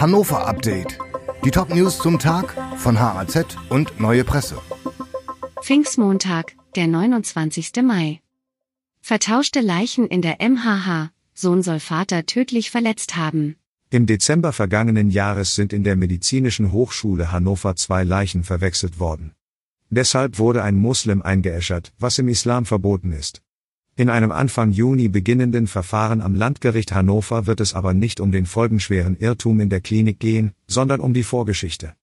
Hannover Update. Die Top News zum Tag von HAZ und Neue Presse. Pfingstmontag, der 29. Mai. Vertauschte Leichen in der MHH. Sohn soll Vater tödlich verletzt haben. Im Dezember vergangenen Jahres sind in der Medizinischen Hochschule Hannover zwei Leichen verwechselt worden. Deshalb wurde ein Muslim eingeäschert, was im Islam verboten ist. In einem Anfang Juni beginnenden Verfahren am Landgericht Hannover wird es aber nicht um den folgenschweren Irrtum in der Klinik gehen, sondern um die Vorgeschichte.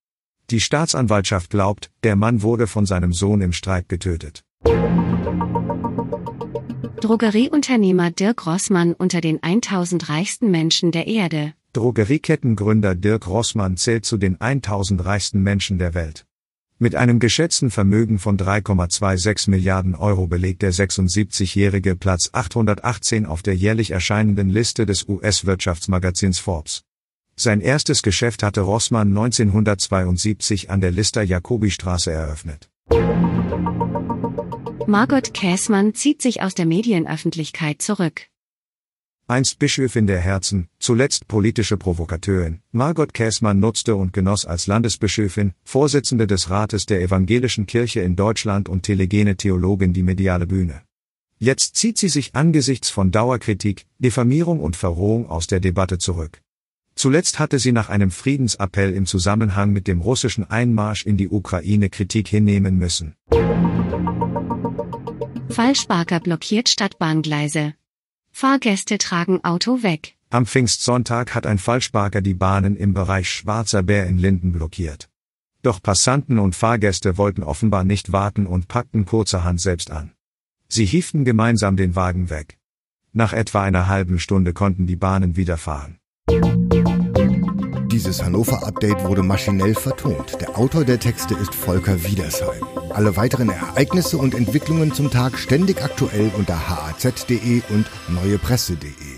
Die Staatsanwaltschaft glaubt, der Mann wurde von seinem Sohn im Streit getötet. Drogerieunternehmer Dirk Rossmann unter den 1000 reichsten Menschen der Erde. Drogeriekettengründer Dirk Rossmann zählt zu den 1000 reichsten Menschen der Welt. Mit einem geschätzten Vermögen von 3,26 Milliarden Euro belegt der 76-jährige Platz 818 auf der jährlich erscheinenden Liste des US-Wirtschaftsmagazins Forbes. Sein erstes Geschäft hatte Rossmann 1972 an der Lister Jacobi-Straße eröffnet. Margot Käßmann zieht sich aus der Medienöffentlichkeit zurück. Einst Bischöfin der Herzen, zuletzt politische Provokateurin, Margot Käßmann nutzte und genoss als Landesbischöfin, Vorsitzende des Rates der Evangelischen Kirche in Deutschland und telegene Theologin die mediale Bühne. Jetzt zieht sie sich angesichts von Dauerkritik, Diffamierung und Verrohung aus der Debatte zurück. Zuletzt hatte sie nach einem Friedensappell im Zusammenhang mit dem russischen Einmarsch in die Ukraine Kritik hinnehmen müssen. Falschparker blockiert Stadtbahngleise. Fahrgäste tragen Auto weg. Am Pfingstsonntag hat ein Falschparker die Bahnen im Bereich Schwarzer Bär in Linden blockiert. Doch Passanten und Fahrgäste wollten offenbar nicht warten und packten kurzerhand selbst an. Sie hieften gemeinsam den Wagen weg. Nach etwa einer halben Stunde konnten die Bahnen wieder fahren. Dieses Hannover-Update wurde maschinell vertont. Der Autor der Texte ist Volker Wiedersheim. Alle weiteren Ereignisse und Entwicklungen zum Tag ständig aktuell unter haz.de und neuepresse.de.